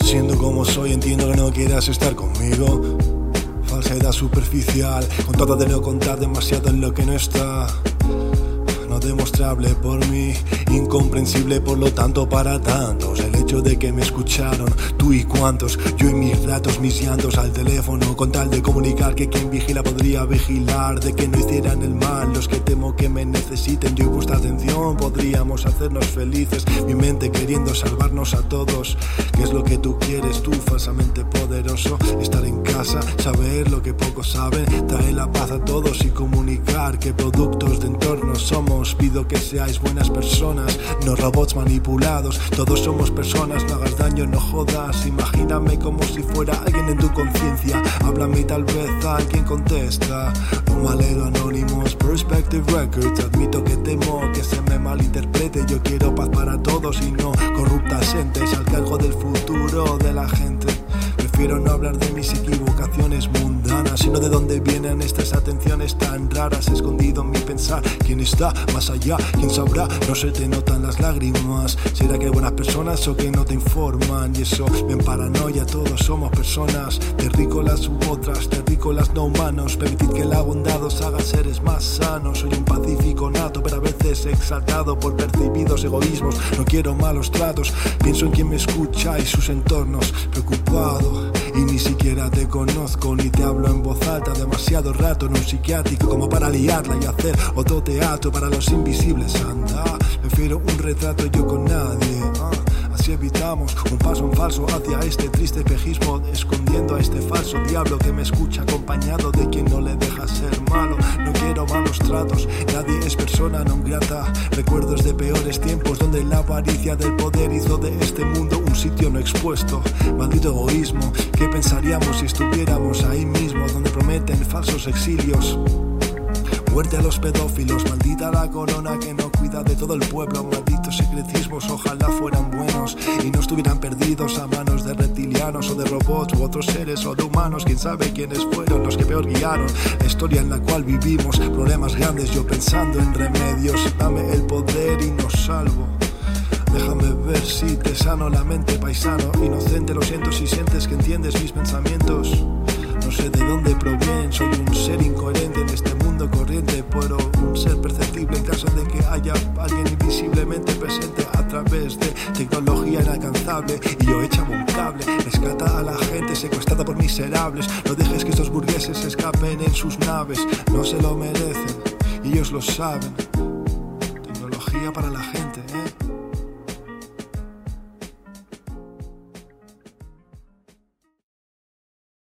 Siendo como soy, entiendo que no quieras estar conmigo. Falsedad superficial, con de no contar demasiado en lo que no está no demostrable por mí, incomprensible por lo tanto para tantos. De que me escucharon, tú y cuantos, yo y mis ratos, mis llantos al teléfono, con tal de comunicar que quien vigila podría vigilar, de que no hicieran el mal, los que temo que me necesiten, yo y vuestra atención podríamos hacernos felices, mi mente queriendo salvarnos a todos, ¿qué es lo que tú quieres, tú falsamente poderoso? Estar en casa, saber lo que pocos saben, traer la paz a todos y comunicar que productos de entorno somos. Pido que seáis buenas personas, no robots manipulados. Todos somos personas, no hagas daño, no jodas. Imagíname como si fuera alguien en tu conciencia. Háblame y tal vez alguien contesta. Un malero anónimos, Perspective Records. Admito que temo que se me malinterprete. Yo quiero paz para todos y no corruptas entes al cargo del futuro de la gente. Prefiero no hablar de mis equivocaciones mundanas, sino de dónde vienen estas atenciones tan raras, escondido en mi pensar. ¿Quién está más allá? ¿Quién sabrá? No se te notan las lágrimas. ¿Será que buenas personas o que no te informan? Y eso me paranoia, todos somos personas, terrícolas u otras, terrícolas no humanos. Permitid que la bondad os haga seres más sanos. Soy un pacífico nato, pero a veces exaltado por percibidos egoísmos. No quiero malos tratos, pienso en quien me escucha y sus entornos. Y ni siquiera te conozco ni te hablo en voz alta demasiado rato en un psiquiátrico como para liarla y hacer otro teatro para los invisibles. Anda, prefiero un retrato yo con nadie. Ah, así evitamos un paso en falso hacia este triste espejismo, escondiendo a este falso diablo que me escucha acompañado de quien no le deja ser malo. No quiero malos tratos, persona no grata. Recuerdos de peores tiempos donde la avaricia del poder hizo de este mundo un sitio no expuesto. Maldito egoísmo, ¿qué pensaríamos si estuviéramos ahí mismo donde prometen falsos exilios? Muerte a los pedófilos, maldita la corona que no cuida de todo el pueblo, malditos secretismos, ojalá fueran buenos y no estuvieran perdidos a manos de reptilianos o de robots u otros seres o de humanos, quién sabe quiénes fueron los que peor guiaron la historia en la cual vivimos, problemas grandes, yo pensando en remedios, dame el poder y nos salvo. Déjame ver si te sano la mente, paisano, inocente, lo siento si sientes que entiendes mis pensamientos. No sé de dónde provienen, soy un Y yo echaba un cable, rescata a la gente secuestrada por miserables. No dejes que estos burgueses escapen en sus naves, no se lo merecen ellos lo saben. Tecnología para la gente